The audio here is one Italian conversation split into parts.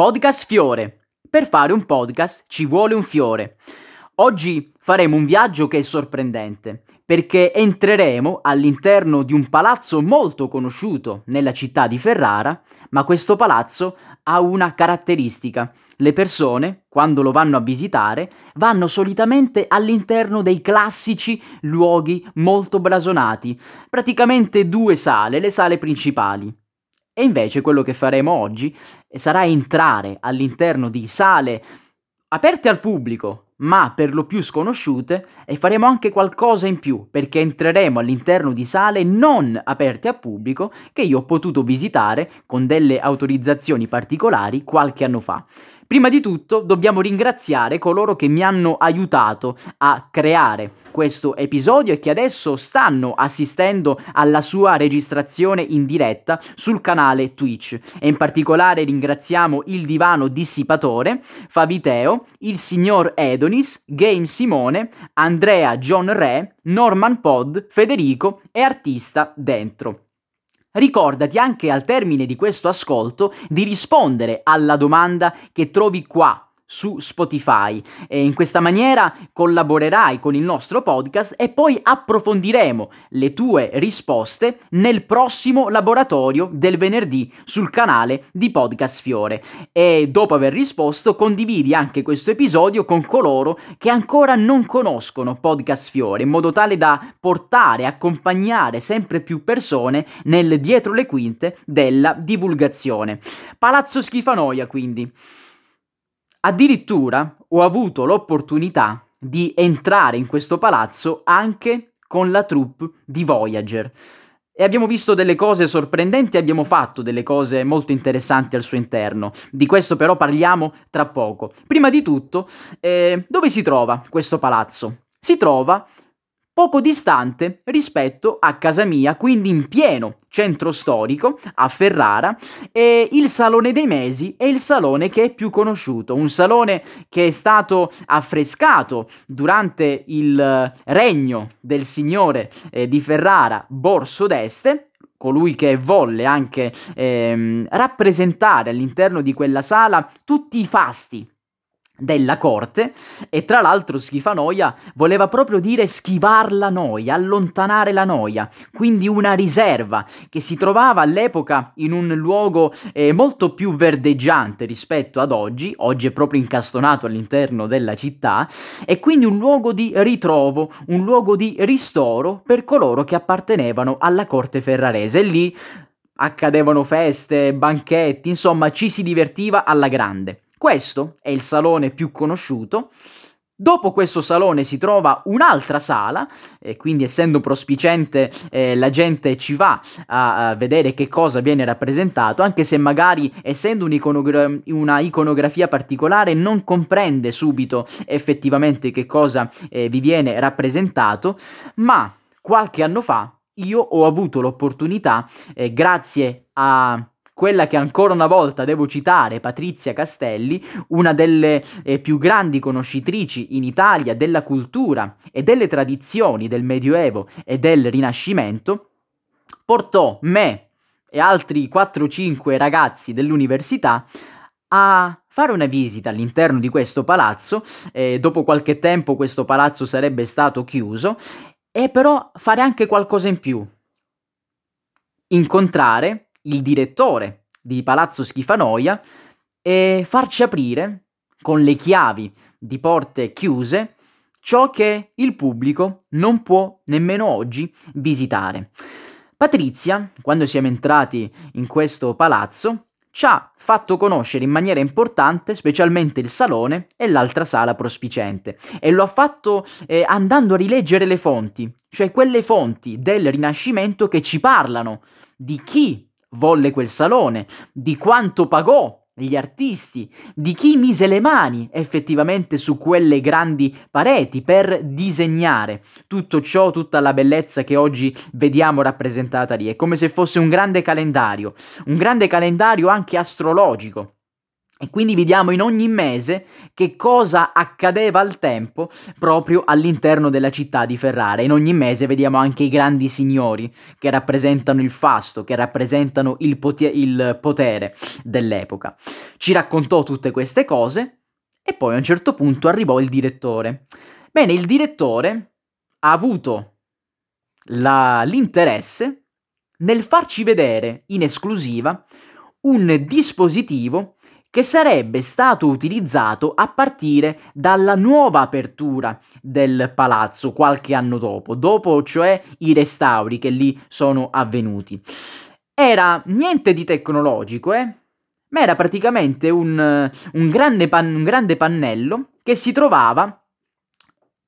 Podcast Fiore. Per fare un podcast ci vuole un fiore. Oggi faremo un viaggio che è sorprendente, perché entreremo all'interno di un palazzo molto conosciuto nella città di Ferrara, ma questo palazzo ha una caratteristica. Le persone, quando lo vanno a visitare, vanno solitamente all'interno dei classici luoghi molto blasonati, praticamente due sale, le sale principali. E invece quello che faremo oggi sarà entrare all'interno di sale aperte al pubblico, ma per lo più sconosciute, e faremo anche qualcosa in più, perché entreremo all'interno di sale non aperte al pubblico che io ho potuto visitare con delle autorizzazioni particolari qualche anno fa. Prima di tutto dobbiamo ringraziare coloro che mi hanno aiutato a creare questo episodio e che adesso stanno assistendo alla sua registrazione in diretta sul canale Twitch. E in particolare ringraziamo il divano dissipatore, Fabiteo, il signor Edonis, Game Simone, Andrea John Re, Norman Pod, Federico e Artista Dentro. Ricordati anche al termine di questo ascolto di rispondere alla domanda che trovi qua su Spotify e in questa maniera collaborerai con il nostro podcast e poi approfondiremo le tue risposte nel prossimo laboratorio del venerdì sul canale di Podcast Fiore e dopo aver risposto condividi anche questo episodio con coloro che ancora non conoscono Podcast Fiore in modo tale da portare accompagnare sempre più persone nel dietro le quinte della divulgazione. Palazzo Schifanoia quindi. Addirittura ho avuto l'opportunità di entrare in questo palazzo anche con la troupe di Voyager. E abbiamo visto delle cose sorprendenti, abbiamo fatto delle cose molto interessanti al suo interno. Di questo però parliamo tra poco. Prima di tutto, eh, dove si trova questo palazzo? Si trova poco distante rispetto a casa mia, quindi in pieno centro storico, a Ferrara, e il Salone dei Mesi è il salone che è più conosciuto, un salone che è stato affrescato durante il regno del signore eh, di Ferrara, Borso d'Este, colui che volle anche ehm, rappresentare all'interno di quella sala tutti i fasti della corte e tra l'altro Schifanoia voleva proprio dire schivar la noia, allontanare la noia, quindi una riserva che si trovava all'epoca in un luogo eh, molto più verdeggiante rispetto ad oggi, oggi è proprio incastonato all'interno della città e quindi un luogo di ritrovo, un luogo di ristoro per coloro che appartenevano alla corte ferrarese e lì accadevano feste, banchetti, insomma ci si divertiva alla grande. Questo è il salone più conosciuto. Dopo questo salone si trova un'altra sala, e quindi essendo prospicente eh, la gente ci va a, a, vedere che cosa viene rappresentato, anche se magari essendo un'iconogra- una iconografia particolare non comprende subito effettivamente che cosa eh, vi viene rappresentato, ma qualche anno fa io ho avuto l'opportunità, eh, grazie a quella che ancora una volta devo citare, Patrizia Castelli, una delle eh, più grandi conoscitrici in Italia della cultura e delle tradizioni del Medioevo e del Rinascimento, portò me e altri 4-5 ragazzi dell'università a fare una visita all'interno di questo palazzo, eh, dopo qualche tempo questo palazzo sarebbe stato chiuso, e però fare anche qualcosa in più. Incontrare il direttore di Palazzo Schifanoia e farci aprire con le chiavi di porte chiuse ciò che il pubblico non può nemmeno oggi visitare. Patrizia, quando siamo entrati in questo palazzo, ci ha fatto conoscere in maniera importante specialmente il salone e l'altra sala prospicente e lo ha fatto eh, andando a rileggere le fonti, cioè quelle fonti del Rinascimento che ci parlano di chi volle quel salone, di quanto pagò gli artisti, di chi mise le mani effettivamente su quelle grandi pareti per disegnare tutto ciò, tutta la bellezza che oggi vediamo rappresentata lì. È come se fosse un grande calendario, un grande calendario anche astrologico. E quindi vediamo in ogni mese che cosa accadeva al tempo proprio all'interno della città di Ferrara. In ogni mese vediamo anche i grandi signori che rappresentano il fasto, che rappresentano il, pote- il potere dell'epoca. Ci raccontò tutte queste cose e poi a un certo punto arrivò il direttore. Bene, il direttore ha avuto la- l'interesse nel farci vedere in esclusiva un dispositivo che sarebbe stato utilizzato a partire dalla nuova apertura del palazzo qualche anno dopo, dopo cioè i restauri che lì sono avvenuti. Era niente di tecnologico, eh? Ma era praticamente un, un, grande, pan- un grande pannello che si trovava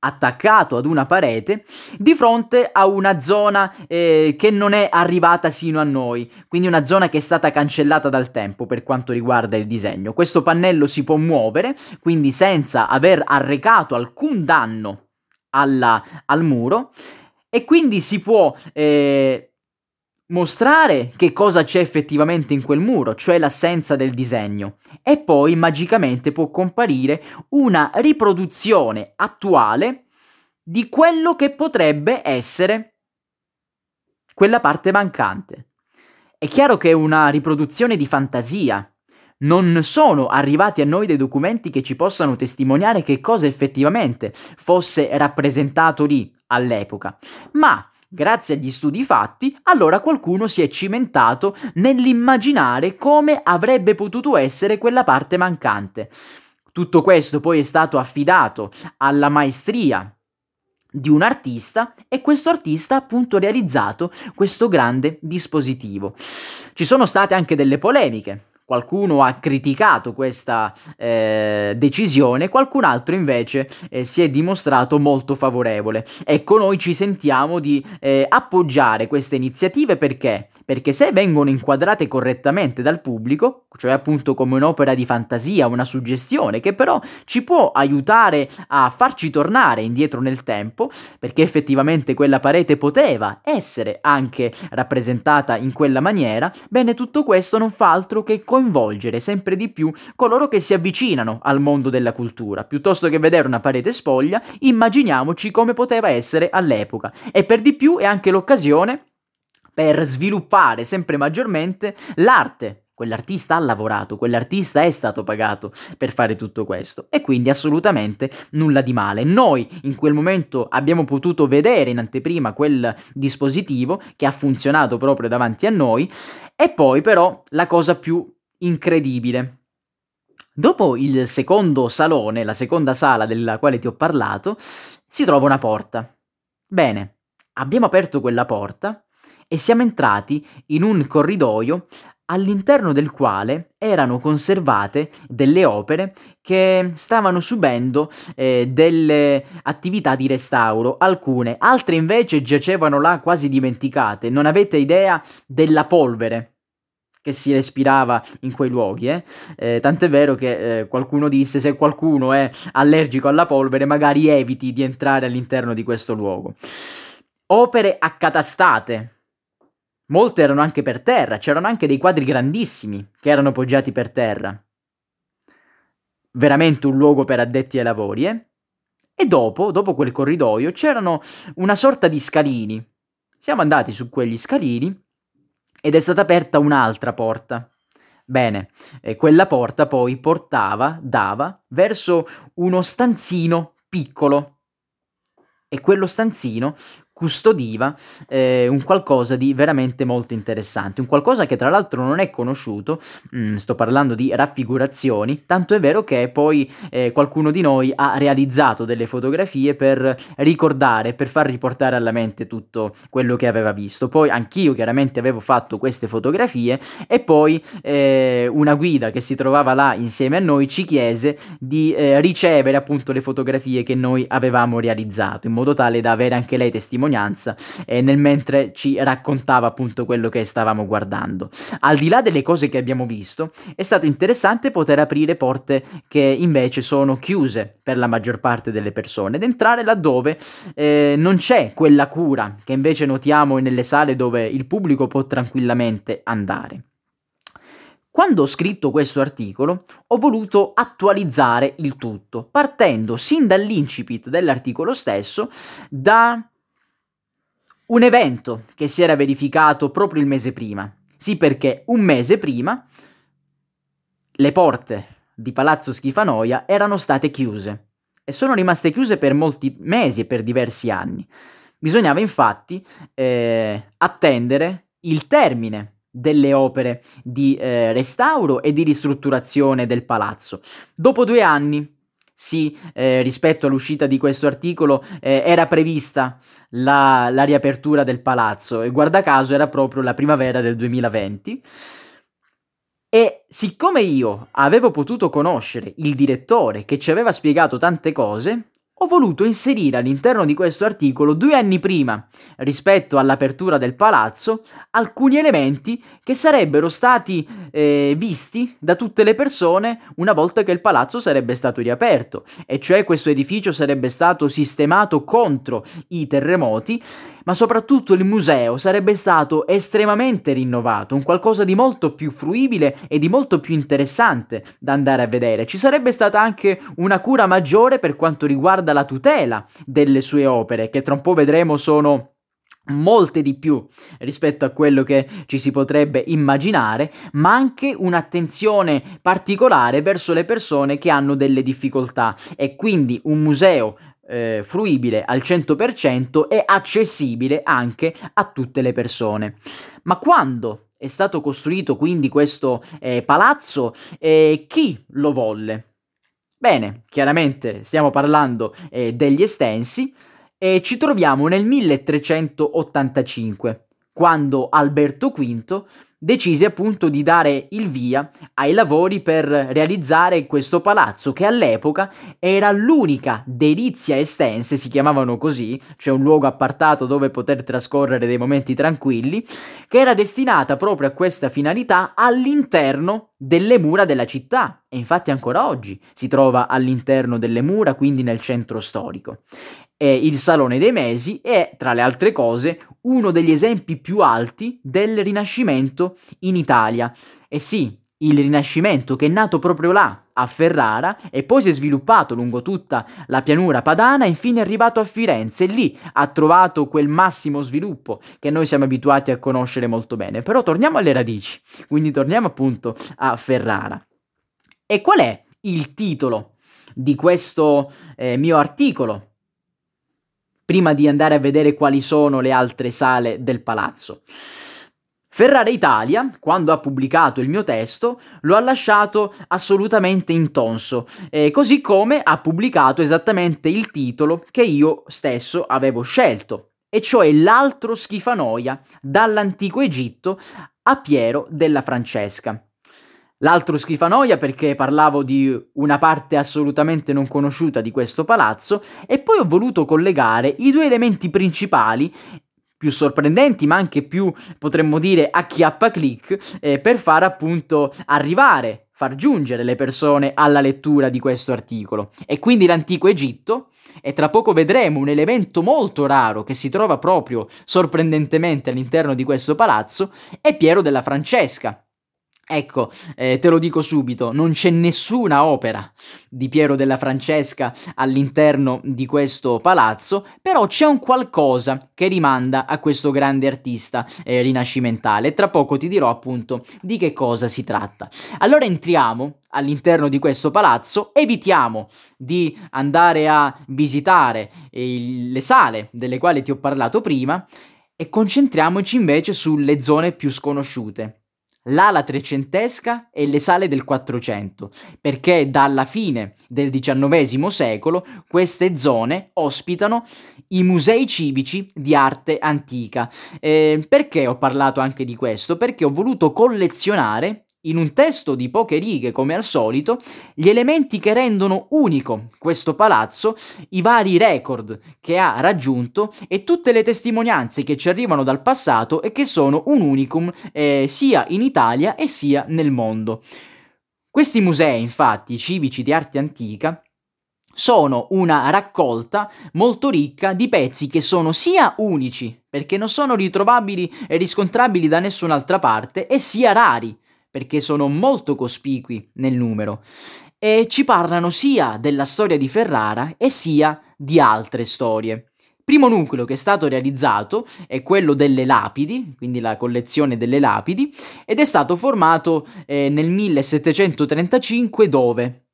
attaccato ad una parete di fronte a una zona eh, che non è arrivata sino a noi, quindi una zona che è stata cancellata dal tempo per quanto riguarda il disegno. Questo pannello si può muovere, quindi senza aver arrecato alcun danno alla, al muro e quindi si può eh, mostrare che cosa c'è effettivamente in quel muro, cioè l'assenza del disegno, e poi magicamente può comparire una riproduzione attuale di quello che potrebbe essere quella parte mancante. È chiaro che è una riproduzione di fantasia. Non sono arrivati a noi dei documenti che ci possano testimoniare che cosa effettivamente fosse rappresentato lì all'epoca, ma Grazie agli studi fatti, allora qualcuno si è cimentato nell'immaginare come avrebbe potuto essere quella parte mancante. Tutto questo poi è stato affidato alla maestria di un artista e questo artista ha appunto realizzato questo grande dispositivo. Ci sono state anche delle polemiche qualcuno ha criticato questa eh, decisione, qualcun altro invece eh, si è dimostrato molto favorevole. Ecco, noi ci sentiamo di eh, appoggiare queste iniziative perché? Perché se vengono inquadrate correttamente dal pubblico, cioè appunto come un'opera di fantasia, una suggestione che però ci può aiutare a farci tornare indietro nel tempo, perché effettivamente quella parete poteva essere anche rappresentata in quella maniera, bene tutto questo non fa altro che coinvolgere coinvolgere sempre di più coloro che si avvicinano al mondo della cultura. Piuttosto che vedere una parete spoglia, immaginiamoci come poteva essere all'epoca. E per di più è anche l'occasione per sviluppare sempre maggiormente l'arte Quell'artista ha lavorato, quell'artista è stato pagato per fare tutto questo e quindi assolutamente nulla di male. Noi in quel momento abbiamo potuto vedere in anteprima quel dispositivo che ha funzionato proprio davanti a noi e poi però la cosa più incredibile. Dopo il secondo salone, la seconda sala della quale ti ho parlato, si trova una porta. Bene, abbiamo aperto quella porta e siamo entrati in un corridoio all'interno del quale erano conservate delle opere che stavano subendo eh, delle attività di restauro, alcune, altre invece giacevano là quasi dimenticate. Non avete idea della polvere che si respirava in quei luoghi. Eh? Eh, tant'è vero che eh, qualcuno disse se qualcuno è allergico alla polvere magari eviti di entrare all'interno di questo luogo. Opere accatastate. Molte erano anche per terra, c'erano anche dei quadri grandissimi che erano poggiati per terra. Veramente un luogo per addetti ai lavori, eh? E dopo, dopo quel corridoio, c'erano una sorta di scalini. Siamo andati su quegli scalini ed è stata aperta un'altra porta. Bene, eh, quella porta poi portava, dava, verso uno stanzino piccolo. E quello stanzino custodiva eh, un qualcosa di veramente molto interessante, un qualcosa che tra l'altro non è conosciuto, mm, sto parlando di raffigurazioni, tanto è vero che poi eh, qualcuno di noi ha realizzato delle fotografie per ricordare, per far riportare alla mente tutto quello che aveva visto. Poi anch'io chiaramente avevo fatto queste fotografie e poi eh, una guida che si trovava là insieme a noi ci chiese di eh, ricevere appunto le fotografie che noi avevamo realizzato, in modo tale da avere anche lei testimonianza testimonianza eh, nel mentre ci raccontava appunto quello che stavamo guardando. Al di là delle cose che abbiamo visto, è stato interessante poter aprire porte che invece sono chiuse per la maggior parte delle persone ed entrare laddove eh, non c'è quella cura che invece notiamo nelle sale dove il pubblico può tranquillamente andare. Quando ho scritto questo articolo ho voluto attualizzare il tutto, partendo sin dall'incipit dell'articolo stesso da un evento che si era verificato proprio il mese prima. Sì, perché un mese prima le porte di Palazzo Schifanoia erano state chiuse e sono rimaste chiuse per molti mesi e per diversi anni. Bisognava infatti eh, attendere il termine delle opere di eh, restauro e di ristrutturazione del palazzo. Dopo due anni, sì, eh, rispetto all'uscita di questo articolo, eh, era prevista la, la riapertura del palazzo e guarda caso era proprio la primavera del 2020. E siccome io avevo potuto conoscere il direttore che ci aveva spiegato tante cose, ho voluto inserire all'interno di questo articolo, due anni prima rispetto all'apertura del palazzo, alcuni elementi che sarebbero stati eh, visti da tutte le persone una volta che il palazzo sarebbe stato riaperto, e cioè questo edificio sarebbe stato sistemato contro i terremoti ma soprattutto il museo sarebbe stato estremamente rinnovato, un qualcosa di molto più fruibile e di molto più interessante da andare a vedere. Ci sarebbe stata anche una cura maggiore per quanto riguarda la tutela delle sue opere, che tra un po' vedremo sono molte di più rispetto a quello che ci si potrebbe immaginare, ma anche un'attenzione particolare verso le persone che hanno delle difficoltà e quindi un museo eh, fruibile al 100% e accessibile anche a tutte le persone. Ma quando è stato costruito quindi questo eh, palazzo, eh, chi lo volle? Bene, chiaramente stiamo parlando eh, degli estensi e ci troviamo nel 1385, quando Alberto V decise appunto di dare il via ai lavori per realizzare questo palazzo che all'epoca era l'unica delizia estense, si chiamavano così, cioè un luogo appartato dove poter trascorrere dei momenti tranquilli, che era destinata proprio a questa finalità all'interno delle mura della città. E infatti ancora oggi si trova all'interno delle mura, quindi nel centro storico eh, il Salone dei Mesi è, tra le altre cose, uno degli esempi più alti del Rinascimento in Italia. E sì, il Rinascimento che è nato proprio là, a Ferrara, e poi si è sviluppato lungo tutta la pianura padana e infine è arrivato a Firenze e lì ha trovato quel massimo sviluppo che noi siamo abituati a conoscere molto bene. Però torniamo alle radici, quindi torniamo appunto a Ferrara. E qual è il titolo di questo eh, mio articolo prima di andare a vedere quali sono le altre sale del palazzo. Ferrara Italia, quando ha pubblicato il mio testo, lo ha lasciato assolutamente intonso, eh, così come ha pubblicato esattamente il titolo che io stesso avevo scelto, e cioè L'altro schifanoia dall'antico Egitto a Piero della Francesca. L'altro schifanoia perché parlavo di una parte assolutamente non conosciuta di questo palazzo e poi ho voluto collegare i due elementi principali più sorprendenti ma anche più potremmo dire a chiappa click eh, per far appunto arrivare, far giungere le persone alla lettura di questo articolo. E quindi l'antico Egitto, e tra poco vedremo un elemento molto raro che si trova proprio sorprendentemente all'interno di questo palazzo, è Piero della Francesca Ecco, eh, te lo dico subito, non c'è nessuna opera di Piero della Francesca all'interno di questo palazzo, però c'è un qualcosa che rimanda a questo grande artista eh, rinascimentale. Tra poco ti dirò appunto di che cosa si tratta. Allora entriamo all'interno di questo palazzo, evitiamo di andare a visitare eh, le sale delle quali ti ho parlato prima e concentriamoci invece sulle zone più sconosciute l'ala trecentesca e le sale del Quattrocento, perché dalla fine del XIX secolo queste zone ospitano i musei civici di arte antica. Eh, perché ho parlato anche di questo? Perché ho voluto collezionare in un testo di poche righe come al solito, gli elementi che rendono unico questo palazzo, i vari record che ha raggiunto e tutte le testimonianze che ci arrivano dal passato e che sono un unicum eh, sia in Italia e sia nel mondo. Questi musei, infatti, civici di arte antica, sono una raccolta molto ricca di pezzi che sono sia unici, perché non sono ritrovabili e riscontrabili da nessun'altra parte, e sia rari, perché sono molto cospicui nel numero e ci parlano sia della storia di Ferrara e sia di altre storie. Primo nucleo che è stato realizzato è quello delle lapidi, quindi la collezione delle lapidi, ed è stato formato eh, nel 1735 dove?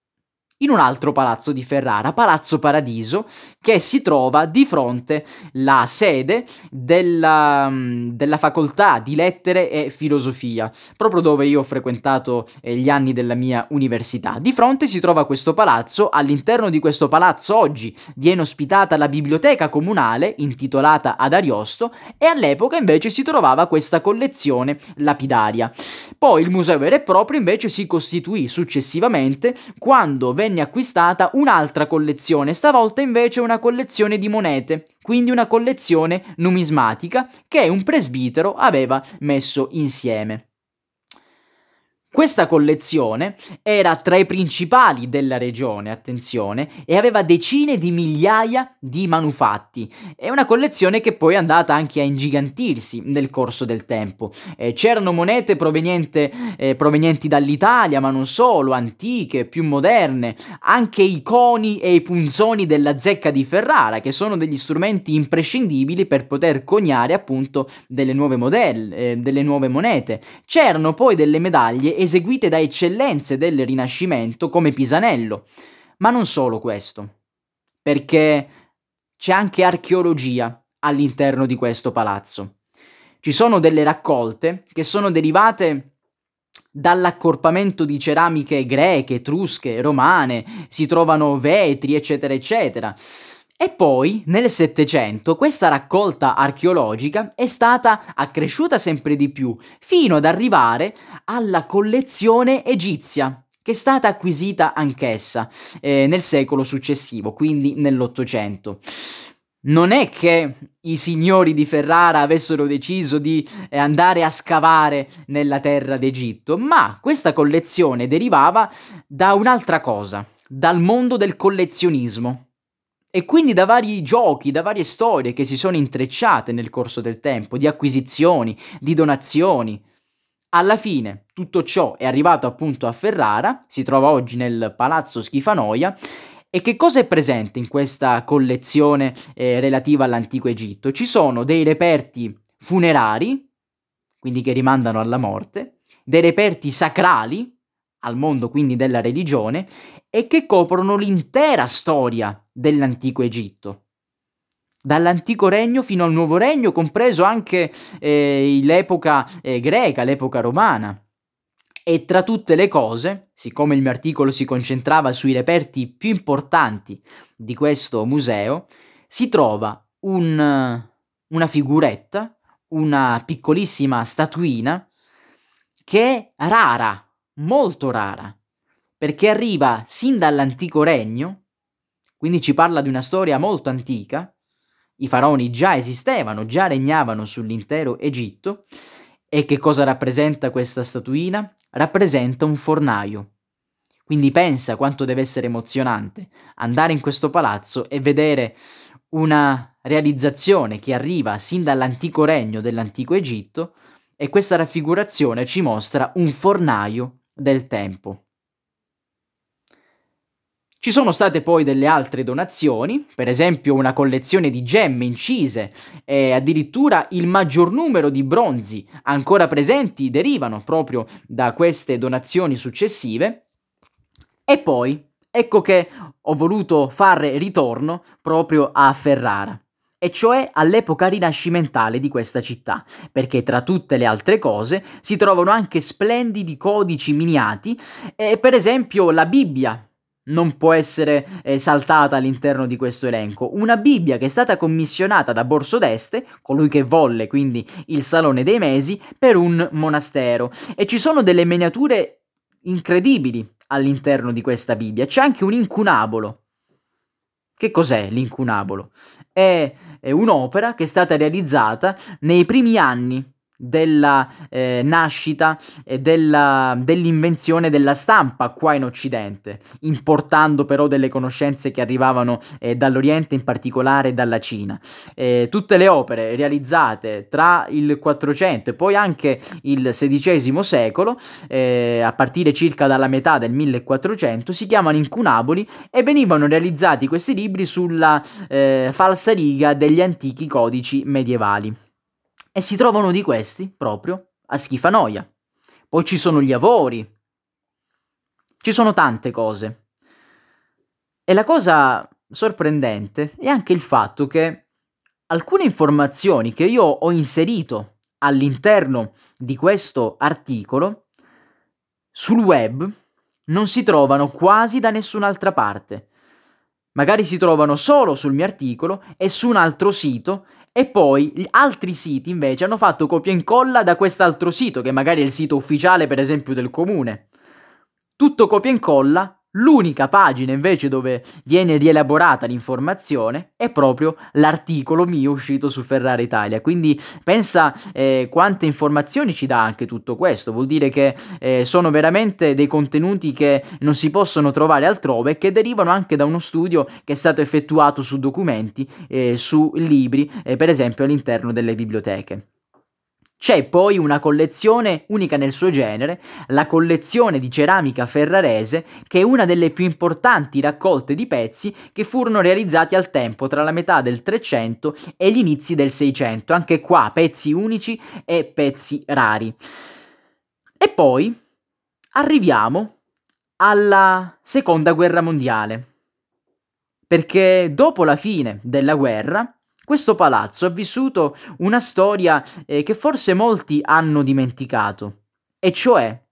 In un altro palazzo di Ferrara, Palazzo Paradiso, che si trova di fronte alla sede della, mm, della, facoltà di lettere e filosofia, proprio dove io ho frequentato eh, gli anni della mia università. Di fronte si trova questo palazzo, all'interno di questo palazzo oggi viene ospitata la biblioteca comunale intitolata ad Ariosto e all'epoca invece si trovava questa collezione lapidaria. Poi il museo vero e proprio invece si costituì successivamente quando venne venne acquistata un'altra collezione, stavolta invece una collezione di monete, quindi una collezione numismatica che un presbitero aveva messo insieme. Questa collezione era tra i principali della regione, attenzione, e aveva decine di migliaia di manufatti. È una collezione che poi è andata anche a ingigantirsi nel corso del tempo. Eh, c'erano monete eh, provenienti dall'Italia, ma non solo, antiche, più moderne, anche i coni e i punzoni della zecca di Ferrara, che sono degli strumenti imprescindibili per poter coniare appunto delle nuove modelle, eh, delle nuove monete. C'erano poi delle medaglie eseguite da eccellenze del Rinascimento come Pisanello. Ma non solo questo, perché c'è anche archeologia all'interno di questo palazzo. Ci sono delle raccolte che sono derivate dall'accorpamento di ceramiche greche, etrusche, romane, si trovano vetri, eccetera, eccetera. E poi, nel Settecento, questa raccolta archeologica è stata accresciuta sempre di più, fino ad arrivare alla collezione egizia, che è stata acquisita anch'essa eh, nel secolo successivo, quindi nell'Ottocento. Non è che i signori di Ferrara avessero deciso di eh, andare a scavare nella terra d'Egitto, ma questa collezione derivava da un'altra cosa, dal mondo del collezionismo. E quindi da vari giochi, da varie storie che si sono intrecciate nel corso del tempo, di acquisizioni, di donazioni. Alla fine tutto ciò è arrivato appunto a Ferrara, si trova oggi nel Palazzo Schifanoia. E che cosa è presente in questa collezione eh, relativa all'antico Egitto? Ci sono dei reperti funerari, quindi che rimandano alla morte, dei reperti sacrali, al mondo quindi della religione, e che coprono l'intera storia dell'antico Egitto. Dall'antico regno fino al nuovo regno, compreso anche eh, l'epoca eh, greca, l'epoca romana. E tra tutte le cose, siccome il mio articolo si concentrava sui reperti più importanti di questo museo, si trova un, una figuretta, una piccolissima statuina, che è rara, molto rara, perché arriva sin dall'antico regno, quindi ci parla di una storia molto antica, i faraoni già esistevano, già regnavano sull'intero Egitto, e che cosa rappresenta questa statuina? Rappresenta un fornaio. Quindi pensa quanto deve essere emozionante andare in questo palazzo e vedere una realizzazione che arriva sin dall'antico regno dell'antico Egitto e questa raffigurazione ci mostra un fornaio del tempo. Ci sono state poi delle altre donazioni, per esempio una collezione di gemme incise e addirittura il maggior numero di bronzi ancora presenti derivano proprio da queste donazioni successive. E poi ecco che ho voluto fare ritorno proprio a Ferrara e cioè all'epoca rinascimentale di questa città, perché tra tutte le altre cose si trovano anche splendidi codici miniati e per esempio la Bibbia non può essere eh, saltata all'interno di questo elenco. Una Bibbia che è stata commissionata da Borso d'Este, colui che volle quindi il Salone dei Mesi, per un monastero. E ci sono delle miniature incredibili all'interno di questa Bibbia. C'è anche un incunabolo. Che cos'è l'incunabolo? È, è un'opera che è stata realizzata nei primi anni della eh, nascita e della, dell'invenzione della stampa qua in Occidente, importando però delle conoscenze che arrivavano eh, dall'Oriente, in particolare dalla Cina. Eh, tutte le opere realizzate tra il 400 e poi anche il XVI secolo, eh, a partire circa dalla metà del 1400, si chiamano incunaboli e venivano realizzati questi libri sulla eh, falsa riga degli antichi codici medievali. E si trovano di questi proprio a Schifanoia. Poi ci sono gli avori. Ci sono tante cose. E la cosa sorprendente è anche il fatto che alcune informazioni che io ho inserito all'interno di questo articolo sul web non si trovano quasi da nessun'altra parte. Magari si trovano solo sul mio articolo e su un altro sito e poi altri siti invece hanno fatto copia e incolla da quest'altro sito, che magari è il sito ufficiale per esempio del comune. Tutto copia e incolla L'unica pagina invece dove viene rielaborata l'informazione è proprio l'articolo mio uscito su Ferrari Italia. Quindi pensa eh, quante informazioni ci dà anche tutto questo. Vuol dire che eh, sono veramente dei contenuti che non si possono trovare altrove e che derivano anche da uno studio che è stato effettuato su documenti, eh, su libri, eh, per esempio all'interno delle biblioteche. C'è poi una collezione unica nel suo genere, la collezione di ceramica ferrarese, che è una delle più importanti raccolte di pezzi che furono realizzati al tempo tra la metà del 300 e gli inizi del 600. Anche qua pezzi unici e pezzi rari. E poi arriviamo alla seconda guerra mondiale. Perché dopo la fine della guerra questo palazzo ha vissuto una storia eh, che forse molti hanno dimenticato, e cioè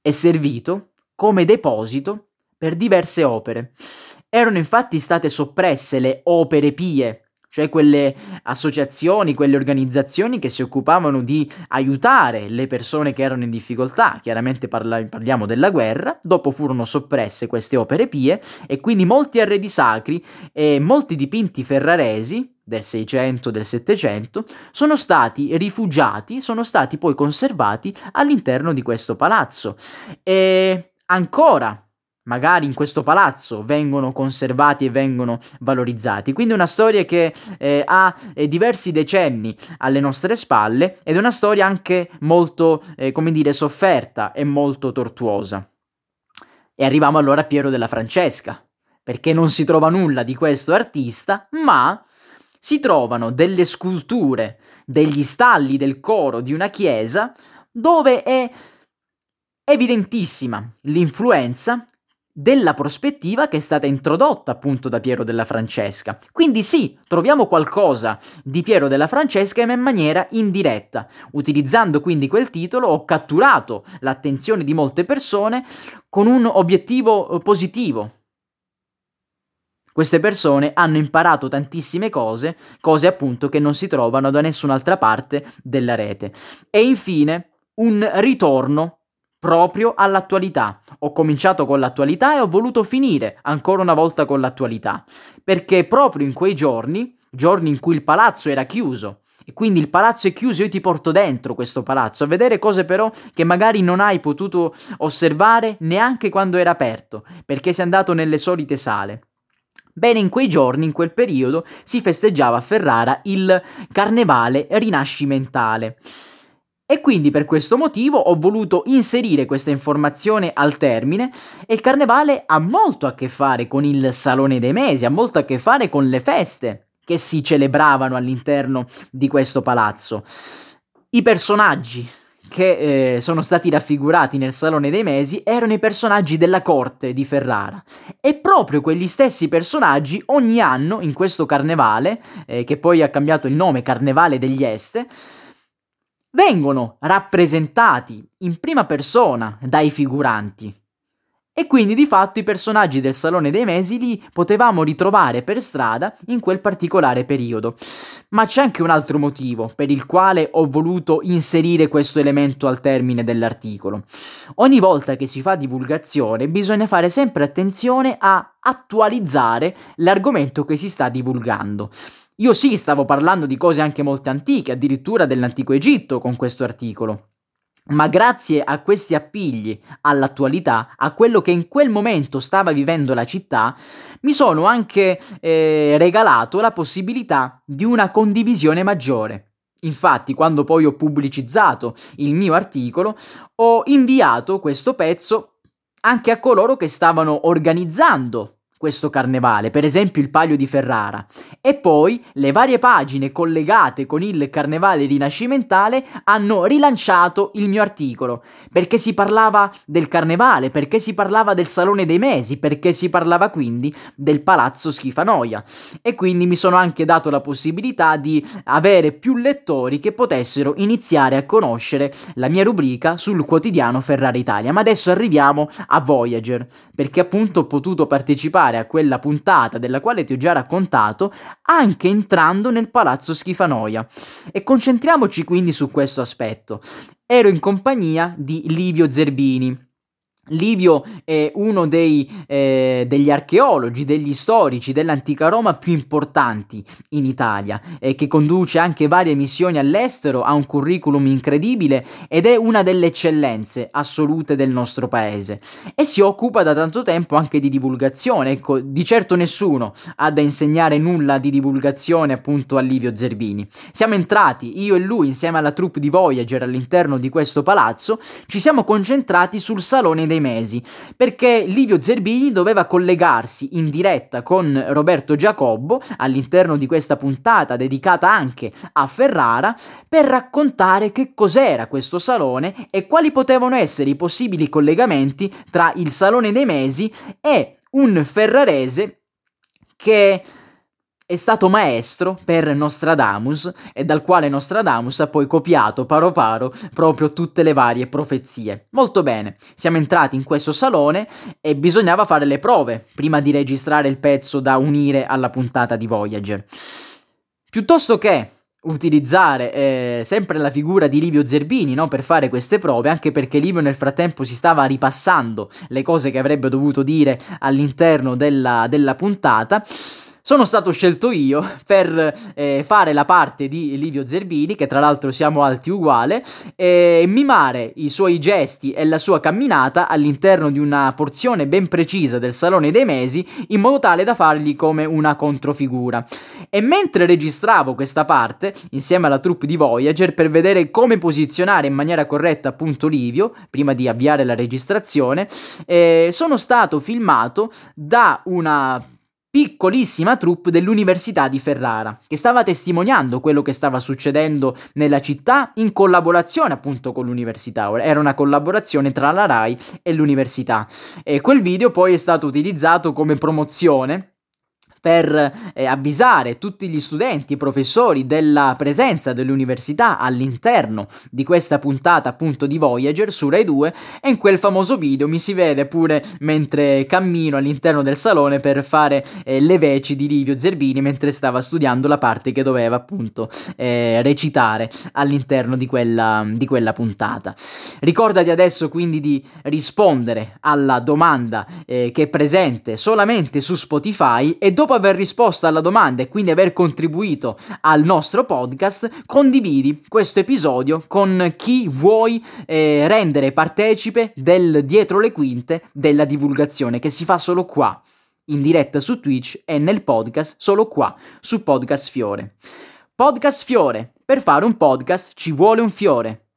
è servito come deposito per diverse opere. Erano infatti state soppresse le opere pie cioè quelle associazioni, quelle organizzazioni che si occupavano di aiutare le persone che erano in difficoltà, chiaramente parla- parliamo della guerra, dopo furono soppresse queste opere pie e quindi molti arredi sacri e molti dipinti ferraresi del 600, del 700, sono stati rifugiati, sono stati poi conservati all'interno di questo palazzo. E ancora magari in questo palazzo vengono conservati e vengono valorizzati. Quindi una storia che eh, ha eh, diversi decenni alle nostre spalle ed è una storia anche molto, eh, come dire, sofferta e molto tortuosa. E arriviamo allora a Piero della Francesca, perché non si trova nulla di questo artista, ma si trovano delle sculture degli stalli del coro di una chiesa dove è evidentissima l'influenza della prospettiva che è stata introdotta appunto da Piero della Francesca. Quindi sì, troviamo qualcosa di Piero della Francesca ma in maniera indiretta. Utilizzando quindi quel titolo ho catturato l'attenzione di molte persone con un obiettivo eh, positivo. Queste persone hanno imparato tantissime cose, cose appunto che non si trovano da nessun'altra parte della rete. E infine un ritorno proprio all'attualità. Ho cominciato con l'attualità e ho voluto finire ancora una volta con l'attualità, perché proprio in quei giorni, giorni in cui il palazzo era chiuso, e quindi il palazzo è chiuso, io ti porto dentro questo palazzo a vedere cose però che magari non hai potuto osservare neanche quando era aperto, perché sei andato nelle solite sale. Bene, in quei giorni, in quel periodo, si festeggiava a Ferrara il carnevale rinascimentale. E quindi per questo motivo ho voluto inserire questa informazione al termine e il carnevale ha molto a che fare con il Salone dei Mesi, ha molto a che fare con le feste che si celebravano all'interno di questo palazzo. I personaggi che eh, sono stati raffigurati nel Salone dei Mesi erano i personaggi della corte di Ferrara e proprio quegli stessi personaggi ogni anno in questo carnevale, eh, che poi ha cambiato il nome Carnevale degli Este, vengono rappresentati in prima persona dai figuranti. E quindi di fatto i personaggi del Salone dei Mesi li potevamo ritrovare per strada in quel particolare periodo. Ma c'è anche un altro motivo per il quale ho voluto inserire questo elemento al termine dell'articolo. Ogni volta che si fa divulgazione bisogna fare sempre attenzione a attualizzare l'argomento che si sta divulgando. Io sì, stavo parlando di cose anche molto antiche, addirittura dell'antico Egitto con questo articolo. Ma grazie a questi appigli all'attualità, a quello che in quel momento stava vivendo la città, mi sono anche eh, regalato la possibilità di una condivisione maggiore. Infatti, quando poi ho pubblicizzato il mio articolo, ho inviato questo pezzo anche a coloro che stavano organizzando questo carnevale, per esempio il Palio di Ferrara, e poi le varie pagine collegate con il carnevale rinascimentale hanno rilanciato il mio articolo, perché si parlava del carnevale, perché si parlava del Salone dei Mesi, perché si parlava quindi del Palazzo Schifanoia, e quindi mi sono anche dato la possibilità di avere più lettori che potessero iniziare a conoscere la mia rubrica sul quotidiano Ferrara Italia. Ma adesso arriviamo a Voyager, perché appunto ho potuto partecipare partecipare a quella puntata della quale ti ho già raccontato, anche entrando nel palazzo Schifanoia. E concentriamoci quindi su questo aspetto. Ero in compagnia di Livio Zerbini Livio è uno dei, eh, degli archeologi, degli storici dell'antica Roma più importanti in Italia, eh, che conduce anche varie missioni all'estero, ha un curriculum incredibile ed è una delle eccellenze assolute del nostro paese. E si occupa da tanto tempo anche di divulgazione, ecco, di certo nessuno ha da insegnare nulla di divulgazione appunto a Livio Zerbini. Siamo entrati, io e lui, insieme alla troupe di Voyager all'interno di questo palazzo, ci siamo concentrati sul Salone dei mesi, perché Livio Zerbini doveva collegarsi in diretta con Roberto Giacobbo all'interno di questa puntata dedicata anche a Ferrara per raccontare che cos'era questo salone e quali potevano essere i possibili collegamenti tra il Salone dei Mesi e un ferrarese che è stato maestro per Nostradamus e dal quale Nostradamus ha poi copiato paro paro proprio tutte le varie profezie. Molto bene, siamo entrati in questo salone e bisognava fare le prove prima di registrare il pezzo da unire alla puntata di Voyager. Piuttosto che utilizzare eh, sempre la figura di Livio Zerbini no, per fare queste prove, anche perché Livio nel frattempo si stava ripassando le cose che avrebbe dovuto dire all'interno della, della puntata sono stato scelto io per eh, fare la parte di Livio Zerbini, che tra l'altro siamo alti uguale, e mimare i suoi gesti e la sua camminata all'interno di una porzione ben precisa del Salone dei Mesi, in modo tale da fargli come una controfigura. E mentre registravo questa parte, insieme alla troupe di Voyager, per vedere come posizionare in maniera corretta appunto Livio, prima di avviare la registrazione, eh, sono stato filmato da una piccolissima troupe dell'Università di Ferrara, che stava testimoniando quello che stava succedendo nella città in collaborazione appunto con l'università. Era una collaborazione tra la RAI e l'università. E quel video poi è stato utilizzato come promozione per eh, avvisare tutti gli studenti e professori della presenza dell'università all'interno di questa puntata appunto di Voyager su Rai 2 e in quel famoso video mi si vede pure mentre cammino all'interno del salone per fare eh, le veci di Livio Zerbini mentre stava studiando la parte che doveva appunto eh, recitare all'interno di quella, di quella puntata. Ricordati adesso quindi di rispondere alla domanda eh, che è presente solamente su Spotify e dopo dopo aver risposto alla domanda e quindi aver contribuito al nostro podcast, condividi questo episodio con chi vuoi eh, rendere partecipe del dietro le quinte della divulgazione che si fa solo qua, in diretta su Twitch e nel podcast solo qua, su Podcast Fiore. Podcast Fiore. Per fare un podcast ci vuole un fiore.